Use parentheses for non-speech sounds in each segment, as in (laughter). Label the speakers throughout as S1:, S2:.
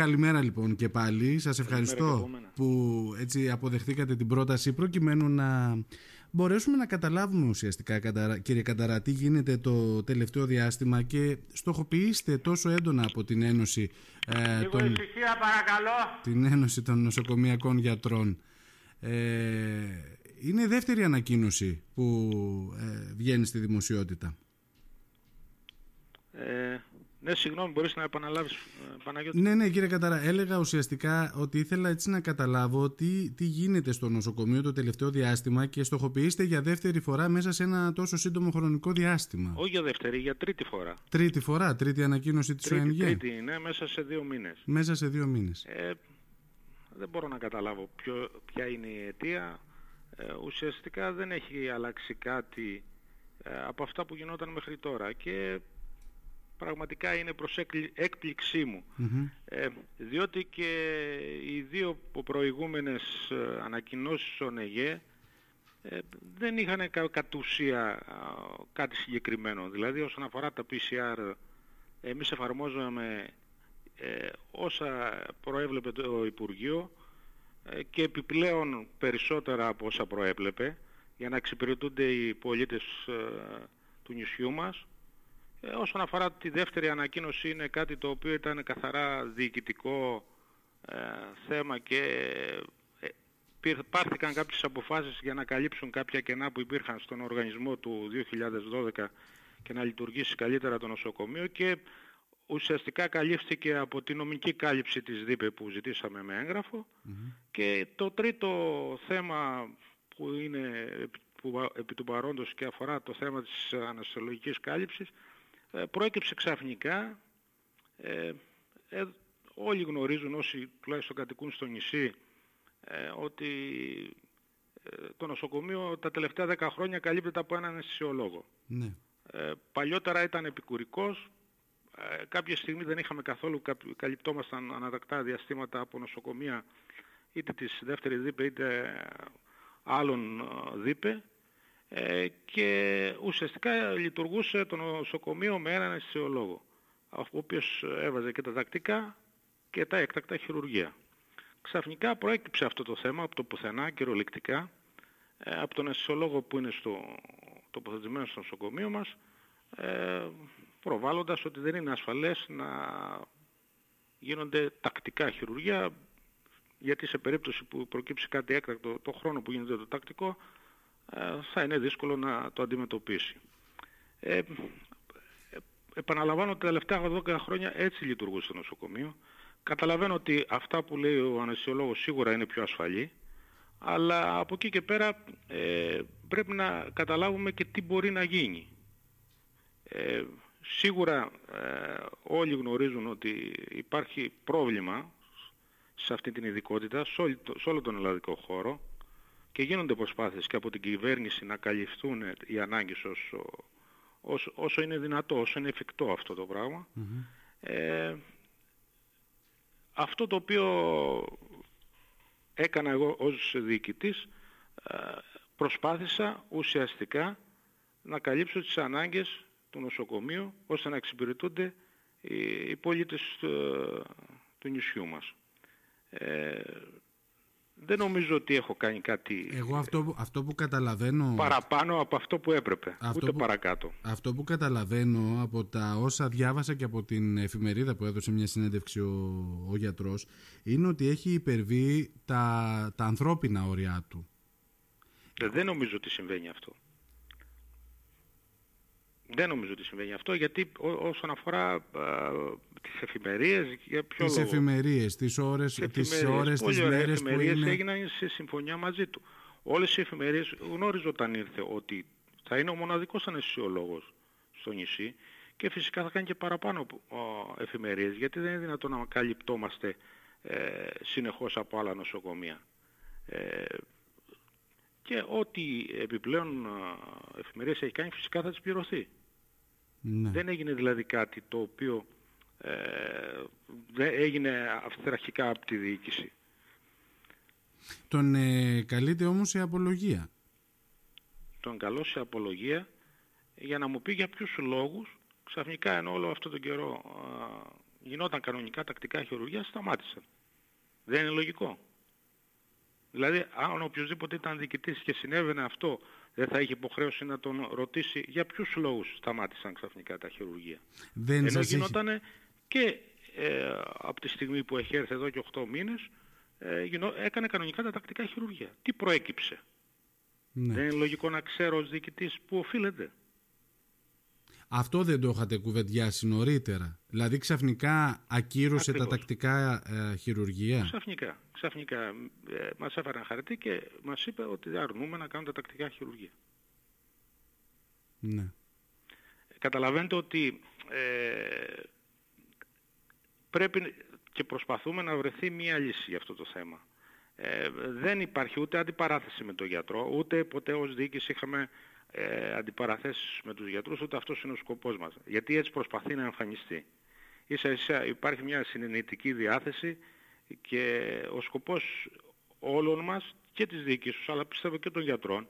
S1: καλημέρα λοιπόν και πάλι. Σας ευχαριστώ που έτσι αποδεχτήκατε την πρόταση προκειμένου να μπορέσουμε να καταλάβουμε ουσιαστικά κύριε Κανταρά τι γίνεται το τελευταίο διάστημα και στοχοποιήστε τόσο έντονα από την Ένωση
S2: ε, τον, παρακαλώ.
S1: την Ένωση των Νοσοκομιακών Γιατρών. Ε, είναι η δεύτερη ανακοίνωση που ε, βγαίνει στη δημοσιότητα.
S2: Ε, ναι, συγγνώμη, μπορείς να επαναλάβεις, ε, Παναγιώτη.
S1: Ναι, ναι, κύριε Καταρά, έλεγα ουσιαστικά ότι ήθελα έτσι να καταλάβω τι, τι γίνεται στο νοσοκομείο το τελευταίο διάστημα και στοχοποιήστε για δεύτερη φορά μέσα σε ένα τόσο σύντομο χρονικό διάστημα.
S2: Όχι για δεύτερη, για τρίτη φορά.
S1: Τρίτη φορά, τρίτη ανακοίνωση της
S2: τρίτη,
S1: ΟΕΝΓΕ.
S2: Τρίτη, ναι, μέσα σε δύο μήνες.
S1: Μέσα σε δύο μήνες.
S2: Ε, δεν μπορώ να καταλάβω ποιο, ποια είναι η αιτία. Ε, ουσιαστικά δεν έχει αλλάξει κάτι ε, από αυτά που γινόταν μέχρι τώρα και πραγματικά είναι προς έκπληξή μου. Ε, διότι και οι δύο προηγούμενες ε, ανακοινώσεις των ΕΓΕ ε, δεν είχαν κατ' ουσία κάτι συγκεκριμένο. Δηλαδή όσον αφορά τα PCR εμείς εφαρμόζαμε ε, όσα προέβλεπε το Υπουργείο και επιπλέον περισσότερα από όσα προέβλεπε για να εξυπηρετούνται οι πολίτες του νησιού μας ε, όσον αφορά τη δεύτερη ανακοίνωση είναι κάτι το οποίο ήταν καθαρά διοικητικό ε, θέμα και ε, πάρθηκαν κάποιες αποφάσεις για να καλύψουν κάποια κενά που υπήρχαν στον οργανισμό του 2012 και να λειτουργήσει καλύτερα το νοσοκομείο και ουσιαστικά καλύφθηκε από τη νομική κάλυψη της ΔΥΠΕ που ζητήσαμε με εγγραφο και το τρίτο θέμα που είναι που, επί του παρόντος και αφορά το θέμα της αναστολογικής κάλυψης ε, προέκυψε ξαφνικά ε, ε, όλοι γνωρίζουν όσοι τουλάχιστον κατοικούν στο νησί ε, ότι το νοσοκομείο τα τελευταία 10 χρόνια καλύπτεται από έναν αισθησιολόγο.
S1: Ναι.
S2: παλιότερα ήταν επικουρικός, κάποια στιγμή δεν είχαμε καθόλου, καλυπτόμασταν ανατακτά διαστήματα από νοσοκομεία είτε της δεύτερης δίπε είτε άλλων δίπε ε, και ουσιαστικά λειτουργούσε το νοσοκομείο με έναν αισθησιολόγο ο οποίος έβαζε και τα τακτικά και τα έκτακτα χειρουργία. Ξαφνικά προέκυψε αυτό το θέμα από το πουθενά κυριολεκτικά ε, από τον αισθησιολόγο που είναι στο τοποθετημένο στο νοσοκομείο μας ε, προβάλλοντας ότι δεν είναι ασφαλές να γίνονται τακτικά χειρουργία γιατί σε περίπτωση που προκύψει κάτι έκτακτο το χρόνο που γίνεται το τακτικό ε, θα είναι δύσκολο να το αντιμετωπίσει. Ε, ε, επαναλαμβάνω ότι τα τελευταία 12 χρόνια έτσι λειτουργούσε το νοσοκομείο. Καταλαβαίνω ότι αυτά που λέει ο αναισθησιολόγος σίγουρα είναι πιο ασφαλή, αλλά από εκεί και πέρα ε, πρέπει να καταλάβουμε και τι μπορεί να γίνει. Ε, σίγουρα ε, όλοι γνωρίζουν ότι υπάρχει πρόβλημα σε αυτή την ειδικότητα, σε όλο τον ελλαδικό χώρο, και γίνονται προσπάθειες και από την κυβέρνηση να καλυφθούν οι ανάγκες όσο, όσο, όσο είναι δυνατό, όσο είναι εφικτό αυτό το πραγμα Ε, αυτό το οποίο έκανα εγώ ως διοικητής ε, προσπάθησα ουσιαστικά να καλύψω τις ανάγκες του νοσοκομείου ώστε να εξυπηρετούνται οι, οι πολίτες του, ε, του νησιού μας. Ε, δεν νομίζω ότι έχω κάνει κάτι
S1: Εγώ αυτό, αυτό που καταλαβαίνω
S2: παραπάνω από αυτό που έπρεπε, αυτό ούτε
S1: που,
S2: παρακάτω.
S1: Αυτό που καταλαβαίνω από τα όσα διάβασα και από την εφημερίδα που έδωσε μια συνέντευξη ο, ο γιατρός είναι ότι έχει υπερβεί τα, τα ανθρώπινα όρια του.
S2: Ε, δεν νομίζω ότι συμβαίνει αυτό. Δεν νομίζω ότι συμβαίνει αυτό γιατί όσον αφορά α, τις εφημερίες για ποιο
S1: τις
S2: λόγο;
S1: εφημερίες, τις ώρες, τις, τις, ώρες, τις μέρες που είναι...
S2: έγιναν σε συμφωνία μαζί του. Όλες οι εφημερίες γνώριζε όταν ήρθε ότι θα είναι ο μοναδικός αναισθησιολόγος στο νησί και φυσικά θα κάνει και παραπάνω εφημερίες γιατί δεν είναι δυνατόν να καλυπτόμαστε ε, συνεχώς από άλλα νοσοκομεία. Ε, και ό,τι επιπλέον εφημερίες έχει κάνει φυσικά θα τις πληρωθεί. Ναι. Δεν έγινε δηλαδή κάτι το οποίο ε, δεν έγινε αυθραχικά από τη διοίκηση.
S1: Τον ε, καλείται όμως σε απολογία.
S2: Τον καλώ σε απολογία για να μου πει για ποιους λόγους ξαφνικά ενώ όλο αυτό τον καιρό γινόταν κανονικά τακτικά χειρουργία, σταμάτησαν. Δεν είναι λογικό. Δηλαδή, αν οποιοδήποτε ήταν διοικητής και συνέβαινε αυτό, δεν θα είχε υποχρέωση να τον ρωτήσει για ποιους λόγους σταμάτησαν ξαφνικά τα χειρουργία. Δεν Ενώ γινόταν και ε, από τη στιγμή που έχει έρθει εδώ και 8 μήνες, ε, γινό, έκανε κανονικά τα τακτικά χειρουργία. Τι προέκυψε; Ναι. Δεν είναι λογικό να ξέρω ως διοικητής που οφείλεται.
S1: Αυτό δεν το είχατε κουβεντιάσει νωρίτερα. Δηλαδή ξαφνικά ακύρωσε τα τακτικά ε, χειρουργία;
S2: Ξαφνικά. Ξαφνικά ε, μας έφεραν χαρτί και μας είπε ότι αρνούμε να κάνουν τα τακτικά χειρουργία.
S1: Ναι.
S2: Καταλαβαίνετε ότι ε, πρέπει και προσπαθούμε να βρεθεί μία λύση για αυτό το θέμα. Ε, δεν υπάρχει ούτε αντιπαράθεση με τον γιατρό, ούτε ποτέ ως διοίκηση είχαμε ε, αντιπαραθέσεις με τους γιατρούς, ούτε αυτός είναι ο σκοπός μας. Γιατί έτσι προσπαθεί να εμφανιστεί. Ίσα ίσα υπάρχει μια συνεννητική διάθεση και ο σκοπός όλων μας και της διοίκησης, αλλά πιστεύω και των γιατρών,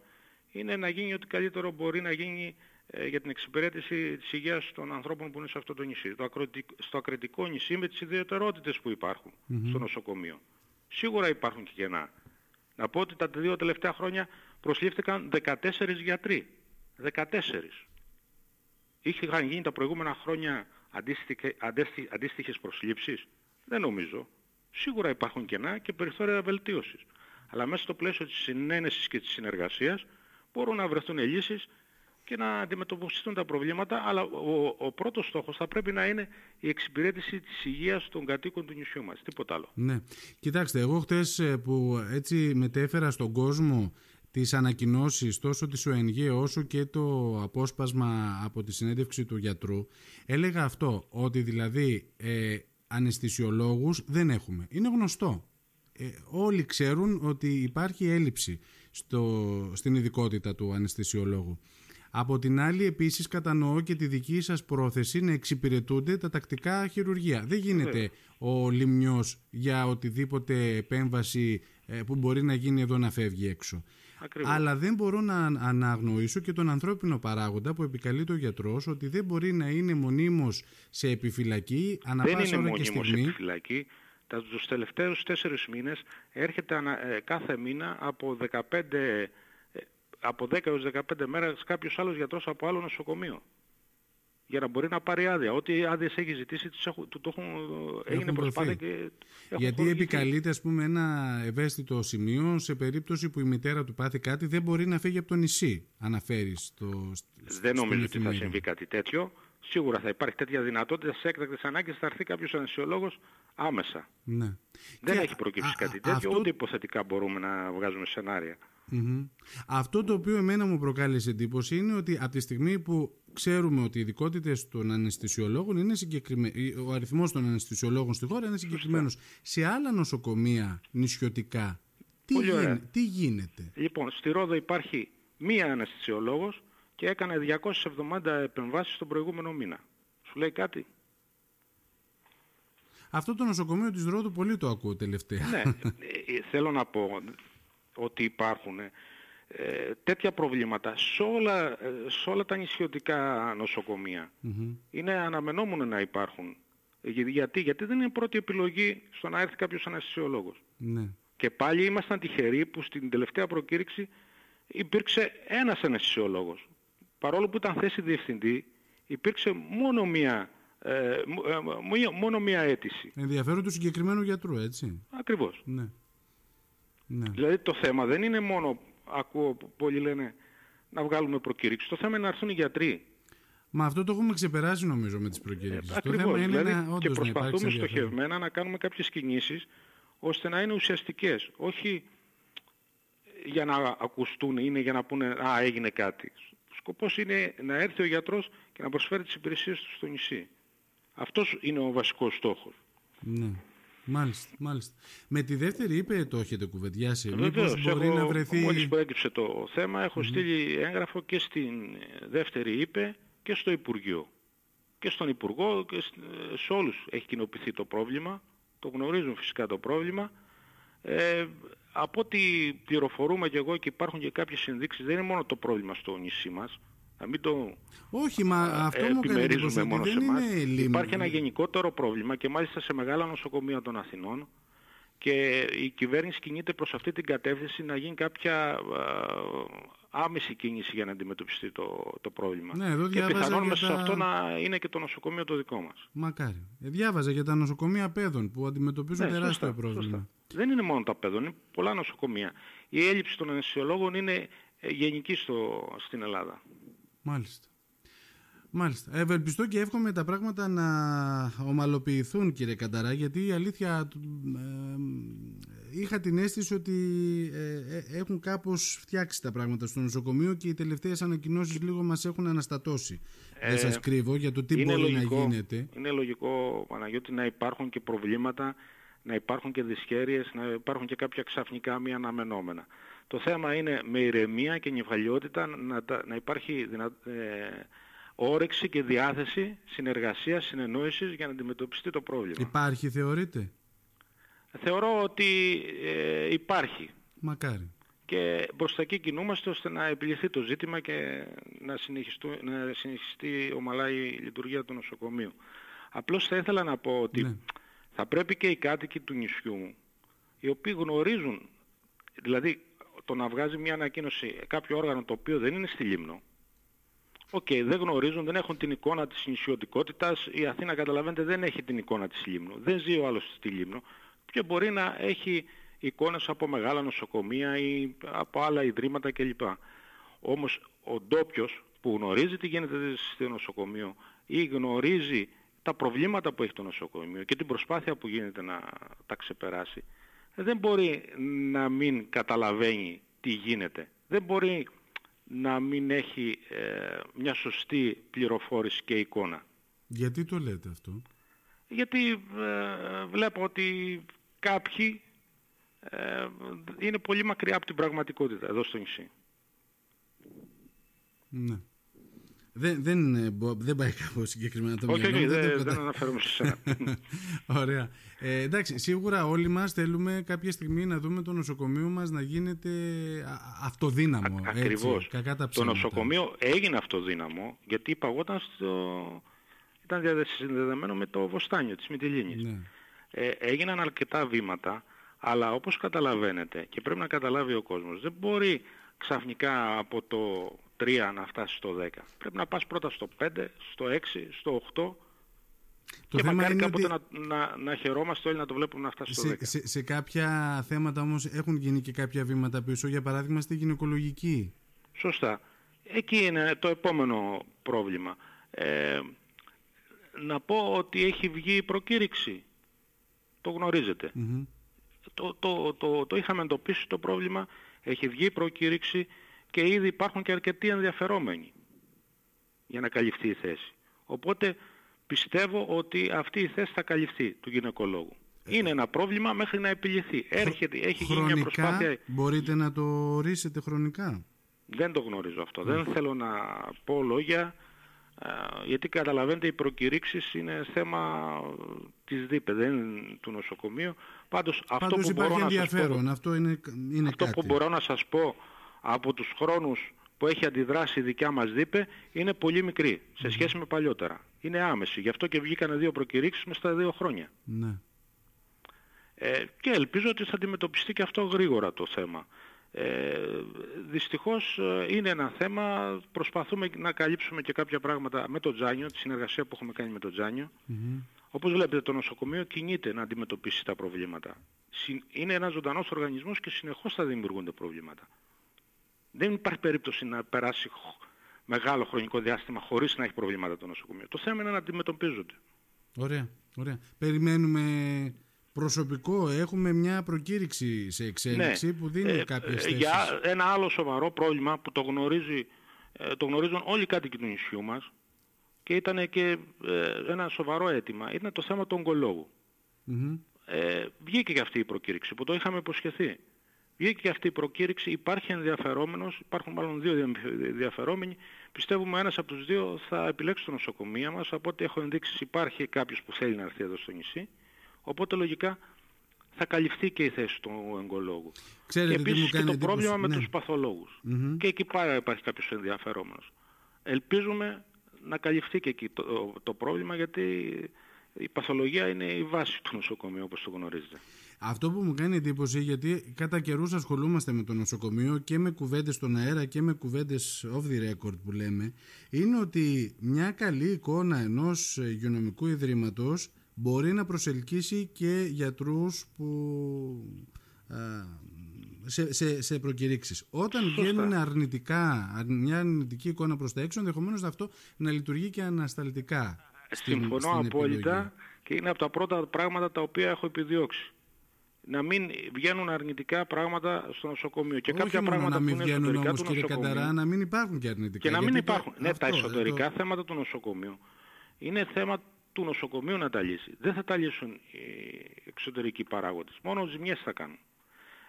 S2: είναι να γίνει ό,τι καλύτερο μπορεί να γίνει ε, για την εξυπηρέτηση της υγείας των ανθρώπων που είναι σε αυτό το νησί. Στο ακριτικό νησί με τις ιδιαιτερότητες που υπάρχουν στο νοσοκομείο. Σίγουρα υπάρχουν και κενά. Να πω ότι τα δύο τελευταία χρόνια προσλήφθηκαν 14 γιατροί. 14. Είχαν γίνει τα προηγούμενα χρόνια αντίστοιχες προσλήψεις. Δεν νομίζω. Σίγουρα υπάρχουν κενά και περιθώρια βελτίωσης. Αλλά μέσα στο πλαίσιο της συνένεσης και της συνεργασίας μπορούν να βρεθούν λύσεις και να αντιμετωπιστούν τα προβλήματα, αλλά ο, ο πρώτος στόχος θα πρέπει να είναι η εξυπηρέτηση της υγείας των κατοίκων του νησιού μας, τίποτα άλλο.
S1: Ναι. Κοιτάξτε, εγώ χτες ε, που έτσι μετέφερα στον κόσμο τις ανακοινώσεις τόσο της ΟΕΝΓ όσο και το απόσπασμα από τη συνέντευξη του γιατρού έλεγα αυτό ότι δηλαδή ε, αναισθησιολόγους δεν έχουμε. Είναι γνωστό. Ε, όλοι ξέρουν ότι υπάρχει έλλειψη στο, στην ειδικότητα του αναισθησιολόγου. Από την άλλη επίσης κατανοώ και τη δική σας πρόθεση να εξυπηρετούνται τα τακτικά χειρουργία. Δεν γίνεται ο λιμνιός για οτιδήποτε επέμβαση ε, που μπορεί να γίνει εδώ να φεύγει έξω. Αλλά δεν μπορώ να αναγνωρίσω και τον ανθρώπινο παράγοντα που επικαλεί ο γιατρός ότι δεν μπορεί να είναι μονίμως σε επιφυλακή ανα δεν πάσα ώρα και στιγμή.
S2: σε επιφυλακή. Τους τελευταίους τέσσερις μήνες έρχεται ε, κάθε μήνα από 15 από 10 έως 15 μέρες κάποιος άλλος γιατρός από άλλο νοσοκομείο. Για να μπορεί να πάρει άδεια. Ό,τι άδειες έχει ζητήσει, τους το έχουν, έγινε προσπάθεια και
S1: Γιατί επικαλείται ας πούμε ένα ευαίσθητο σημείο σε περίπτωση που η μητέρα του πάθει κάτι δεν μπορεί να φύγει από το νησί, αναφέρει στο
S2: Δεν νομίζω ότι θα συμβεί κάτι τέτοιο. Σίγουρα θα υπάρχει τέτοια δυνατότητα σε έκτακτες ανάγκες θα έρθει κάποιος ανεσιολόγος άμεσα.
S1: Ναι.
S2: Δεν έχει προκύψει κάτι τέτοιο, αυτό... ούτε υποθετικά μπορούμε να βγάζουμε σενάρια.
S1: Αυτό το οποίο εμένα μου προκάλεσε εντύπωση είναι ότι από τη στιγμή που ξέρουμε ότι οι ειδικότητες των αναισθησιολόγων είναι συγκεκριμένοι, ο αριθμός των αναισθησιολόγων στη χώρα είναι συγκεκριμένος. Σε άλλα νοσοκομεία νησιωτικά, τι, γίν, τι γίνεται;
S2: Λοιπόν, στη Ρόδο υπάρχει μία αναισθησιολόγος και έκανε 270 επεμβάσεις τον προηγούμενο μήνα. Σου λέει κάτι;
S1: Αυτό το νοσοκομείο της Ρόδου πολύ το ακούω τελευταία.
S2: Ναι, ε, ε, θέλω να πω, ότι υπάρχουν ε, τέτοια προβλήματα σε όλα, ε, σε όλα τα νησιωτικά Είναι αναμενόμενο να υπάρχουν. Γιατί, γιατί δεν είναι πρώτη επιλογή στο να έρθει κάποιος αναισθησιολόγος.
S1: Ναι.
S2: Και πάλι ήμασταν τυχεροί που στην τελευταία προκήρυξη υπήρξε ένας αναισθησιολόγος. Παρόλο που ήταν θέση διευθυντή, υπήρξε μόνο μία, ε, ε μόνο μία αίτηση.
S1: Ενδιαφέρον του συγκεκριμένου γιατρού, έτσι.
S2: Ακριβώς.
S1: Ναι. Ναι.
S2: Δηλαδή το θέμα δεν είναι μόνο, ακούω πολλοί λένε, να βγάλουμε προκήρυξη. Το θέμα είναι να έρθουν οι γιατροί.
S1: Μα αυτό το έχουμε ξεπεράσει νομίζω με τις προκήρυξεις.
S2: Ε, το θέμα είναι δηλαδή, να, και προσπαθούμε στοχευμένα να κάνουμε κάποιες κινήσεις ώστε να είναι ουσιαστικές. Όχι για να ακουστούν, είναι για να πούνε «Α, έγινε κάτι». Ο σκοπός είναι να έρθει ο γιατρός και να προσφέρει τις υπηρεσίες του στο νησί. Αυτός είναι ο βασικός στόχος.
S1: Ναι. Μάλιστα, μάλιστα. Με τη δεύτερη είπε το έχετε κουβεντιάσει.
S2: Βεβαίως, μπορεί έχω, να βρεθεί... Μόλις προέκυψε το θέμα έχω στείλει έγγραφο και στην δεύτερη είπε και στο Υπουργείο. Και στον Υπουργό και σε όλους έχει κοινοποιηθεί το πρόβλημα. Το γνωρίζουν φυσικά το πρόβλημα. Ε, από ό,τι πληροφορούμε και εγώ και υπάρχουν και κάποιες ενδείξεις δεν είναι μόνο το πρόβλημα στο νησί μας Να μην το
S1: Όχι, μα αυτό μου κάνει εντύπωση
S2: μόνο
S1: δεν είναι λίμνη.
S2: Υπάρχει ένα γενικότερο πρόβλημα και μάλιστα σε μεγάλα νοσοκομεία των Αθηνών και η κυβέρνηση κινείται προς αυτή την κατεύθυνση να γίνει κάποια άμεση κίνηση για να αντιμετωπιστεί το, το πρόβλημα.
S1: Ναι, εδώ
S2: και πιθανόν μέσα
S1: τα...
S2: σε αυτό να είναι και το νοσοκομείο το δικό μας.
S1: Μακάρι. Ε, διάβαζα για τα νοσοκομεία παιδών που αντιμετωπίζουν ναι, τεράστιο σωστά, πρόβλημα. Σωστά.
S2: Δεν είναι μόνο τα παιδών, είναι πολλά νοσοκομεία. Η έλλειψη των αναισθησιολόγων είναι ε, γενική στο, στην Ελλάδα.
S1: Μάλιστα. Μάλιστα. Ευελπιστώ και εύχομαι τα πράγματα να ομαλοποιηθούν κύριε Κανταρά γιατί η αλήθεια ε, είχα την αίσθηση ότι ε, ε, έχουν κάπως φτιάξει τα πράγματα στο νοσοκομείο και οι τελευταίες ανακοινώσεις λίγο μας έχουν αναστατώσει. Ε, Δεν σας κρύβω για το τι μπορεί να γίνεται.
S2: Είναι λογικό Παναγιώτη να υπάρχουν και προβλήματα, να υπάρχουν και δυσχέρειες, να υπάρχουν και κάποια ξαφνικά μη αναμενόμενα. Το θέμα είναι με ηρεμία και νυφαλιότητα να, να υπάρχει δυνα, όρεξη και διάθεση συνεργασίας, συνεννόησης για να αντιμετωπιστεί το πρόβλημα.
S1: Υπάρχει θεωρείτε;
S2: Θεωρώ ότι ε, υπάρχει.
S1: Μακάρι.
S2: Και προς τα εκεί κινούμαστε ώστε να επιληθεί το ζήτημα και να, να συνεχιστεί ομαλά η λειτουργία του νοσοκομείου. Απλώς θα ήθελα να πω ότι ναι. Θα πρέπει και οι κάτοικοι του νησιού μου, οι οποίοι γνωρίζουν, δηλαδή το να βγάζει μια ανακοίνωση κάποιο όργανο το οποίο δεν είναι στη Λήμνο, OK, okay, δεν γνωρίζουν, δεν έχουν την εικόνα της νησιωτικότητας. Η Αθήνα, καταλαβαίνετε, δεν έχει την εικόνα της Λήμνου. Δεν ζει ο άλλος στη Λήμνο και μπορεί να έχει εικόνες από μεγάλα νοσοκομεία ή από άλλα ιδρύματα κλπ. Όμως ο ντόπιος που γνωρίζει τι γίνεται στο νοσοκομείο ή γνωρίζει τα προβλήματα που έχει το νοσοκομείο και την προσπάθεια που γίνεται να τα ξεπεράσει, δεν μπορεί να μην καταλαβαίνει τι γίνεται. Δεν μπορεί να μην έχει ε, μια σωστή πληροφόρηση και εικόνα.
S1: Γιατί το λέτε αυτό;
S2: Γιατί ε, βλέπω ότι κάποιοι ε, είναι πολύ μακριά από την πραγματικότητα εδώ στο νησί.
S1: Ναι. Δεν, δεν, ε, δεν πάει κάπου συγκεκριμένα το
S2: μυαλό. Όχι, δεν, δεν, δεν αναφέρομαι σε σένα. (laughs)
S1: Ωραία. Ε, εντάξει, σίγουρα όλοι μας θέλουμε κάποια στιγμή να δούμε το νοσοκομείο μας να γίνεται αυτοδύναμο. Α,
S2: ακριβώς. το νοσοκομείο έγινε αυτοδύναμο γιατί παγόταν στο... ήταν συνδεδεμένο με το βοστάνιο της Μητυλίνης. Ναι. Ε, έγιναν αρκετά βήματα, αλλά όπως καταλαβαίνετε και πρέπει να καταλάβει ο κόσμος, δεν μπορεί ξαφνικά από το 3 να φτάσει στο 10. Πρέπει να πας πρώτα στο 5, στο 6, στο 8 το και μακάρι κάποτε ότι... να, να, να χαιρόμαστε όλοι να το βλέπουμε να φτάσει στο
S1: σε,
S2: 10.
S1: Σε, σε κάποια θέματα όμως έχουν γίνει και κάποια βήματα πίσω, για παράδειγμα στη γυναικολογική.
S2: Σωστά. Εκεί είναι το επόμενο πρόβλημα. Ε, να πω ότι έχει βγει η προκήρυξη. Το γνωριζετε Το, το, το, το είχαμε εντοπίσει το πρόβλημα, έχει βγει η προκήρυξη και ήδη υπάρχουν και αρκετοί ενδιαφερόμενοι για να καλυφθεί η θέση. Οπότε πιστεύω ότι αυτή η θέση θα καλυφθεί του γυναικολόγου. Ε, Είναι ένα πρόβλημα μέχρι να επιληθεί. Έρχεται, έχει γίνει μια προσπάθεια.
S1: Μπορείτε να το ορίσετε χρονικά;
S2: Δεν το γνωρίζω αυτό. Δεν θέλω να πω λόγια γιατί καταλαβαίνετε οι προκηρύξεις είναι θέμα της ΔΥΠΕ, δεν του νοσοκομείου. Πάντως, αυτό που μπορώ να σας πω,
S1: αυτό, είναι, είναι
S2: αυτό που μπορώ να σας πω από τους χρόνους που έχει αντιδράσει η δικιά μας ΔΥΠΕ είναι πολύ μικρή σε σχέση με παλιότερα. Είναι άμεση. Γι' αυτό και βγήκαν δύο προκηρύξεις μέσα στα δύο χρόνια.
S1: Ναι.
S2: Ε, και ελπίζω ότι θα αντιμετωπιστεί και αυτό γρήγορα το θέμα. Ε, δυστυχώς ε, είναι ένα θέμα, προσπαθούμε να καλύψουμε και κάποια πράγματα με το Τζάνιο, τη συνεργασία που έχουμε κάνει με το Τζάνιο. Mm-hmm. Όπως βλέπετε το νοσοκομείο κινείται να αντιμετωπίσει τα προβλήματα. Είναι ένας ζωντανός οργανισμός και συνεχώς θα δημιουργούνται προβλήματα. Δεν υπάρχει περίπτωση να περάσει μεγάλο χρονικό διάστημα χωρίς να έχει προβλήματα το νοσοκομείο. Το θέμα είναι να αντιμετωπίζονται.
S1: Ωραία, ωραία. Περιμένουμε προσωπικό. Έχουμε μια προκήρυξη σε εξέλιξη ναι. που δίνει ε, κάποιες ε, θέσεις.
S2: Για ένα άλλο σοβαρό πρόβλημα που το, γνωρίζει, ε, το γνωρίζουν όλοι οι κάτοικοι του νησιού μας και ήταν και ε, ένα σοβαρό αίτημα. Ήταν το θέμα του ογκολόγου. Mm-hmm. Ε, βγήκε και αυτή η προκήρυξη που το είχαμε υποσχεθεί. Βγήκε και αυτή η προκήρυξη, υπάρχει ενδιαφερόμενος, υπάρχουν μάλλον δύο ενδιαφερόμενοι. Πιστεύουμε ένας από τους δύο θα επιλέξει το νοσοκομείο μας, από ό,τι έχω ενδείξει υπάρχει κάποιος που θέλει να έρθει εδώ στο νησί. Οπότε λογικά θα καλυφθεί και η θέση του εγκολόγου.
S1: Ξέρετε
S2: και επίσης
S1: και
S2: το πρόβλημα με ναι. τους παθολογους Και εκεί πάρα υπάρχει κάποιος ενδιαφερόμενος. ελπίζουμε να καλυφθεί και εκεί το, το πρόβλημα γιατί η παθολογία είναι η βάση του νοσοκομείου όπως το γνωρίζετε.
S1: Αυτό που μου κάνει εντύπωση, γιατί κατά καιρούς ασχολούμαστε με το νοσοκομείο και με κουβέντες στον αέρα και με κουβέντες off the record που λέμε, είναι ότι μια καλή εικόνα ενός υγειονομικού ιδρύματος μπορεί να προσελκύσει και γιατρούς που σε, σε, σε προκηρύξεις. Όταν Σωστά. βγαίνουν αρνητικά, μια αρνητική εικόνα προς τα έξω, ενδεχομένως αυτό να λειτουργεί και ανασταλτικά.
S2: Συμφωνώ απόλυτα και είναι από τα πρώτα πράγματα τα οποία έχω επιδιώξει να μην βγαίνουν αρνητικά πράγματα στο νοσοκομείο. Και
S1: Όχι
S2: κάποια
S1: μόνο
S2: πράγματα
S1: να μην
S2: που
S1: βγαίνουν
S2: είναι
S1: όμως, κύριε Κανταρά, να μην υπάρχουν και αρνητικά.
S2: Και να μην υπάρχουν. Ναι, τα εσωτερικά θέματα του νοσοκομείου είναι θέμα του νοσοκομείου να τα λύσει. Δεν θα τα λύσουν οι εξωτερικοί παράγοντες. Μόνο ζημιές θα κάνουν.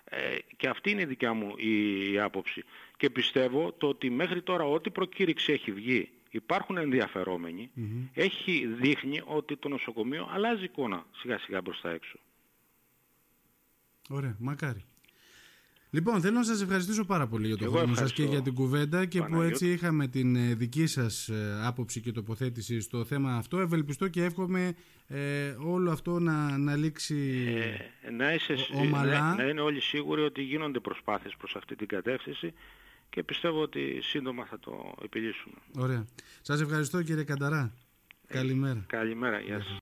S2: Ε, και αυτή είναι η δικιά μου η, άποψη. Και πιστεύω το ότι μέχρι τώρα ό,τι προκήρυξη έχει βγει, υπάρχουν έχει δείχνει ότι το νοσοκομείο αλλάζει εικόνα σιγά σιγά προς τα έξω.
S1: Ωραία, μακάρι. Λοιπόν, θέλω να σας ευχαριστήσω πάρα πολύ για το χρόνο σας και για την κουβέντα και που έτσι είχαμε την ε, δική σας ε, άποψη και τοποθέτηση στο θέμα αυτό. Ευελπιστώ και εύχομαι ε, όλο αυτό να, να λήξει
S2: ε, να, είσαι, ομαλά. Να, είναι όλοι σίγουροι ότι γίνονται προσπάθειες προς αυτή την κατεύθυνση και πιστεύω ότι σύντομα θα το επιλύσουμε.
S1: Ωραία. Σας ευχαριστώ κύριε Κανταρά. Καλημέρα.
S2: Καλημέρα. Γεια σας.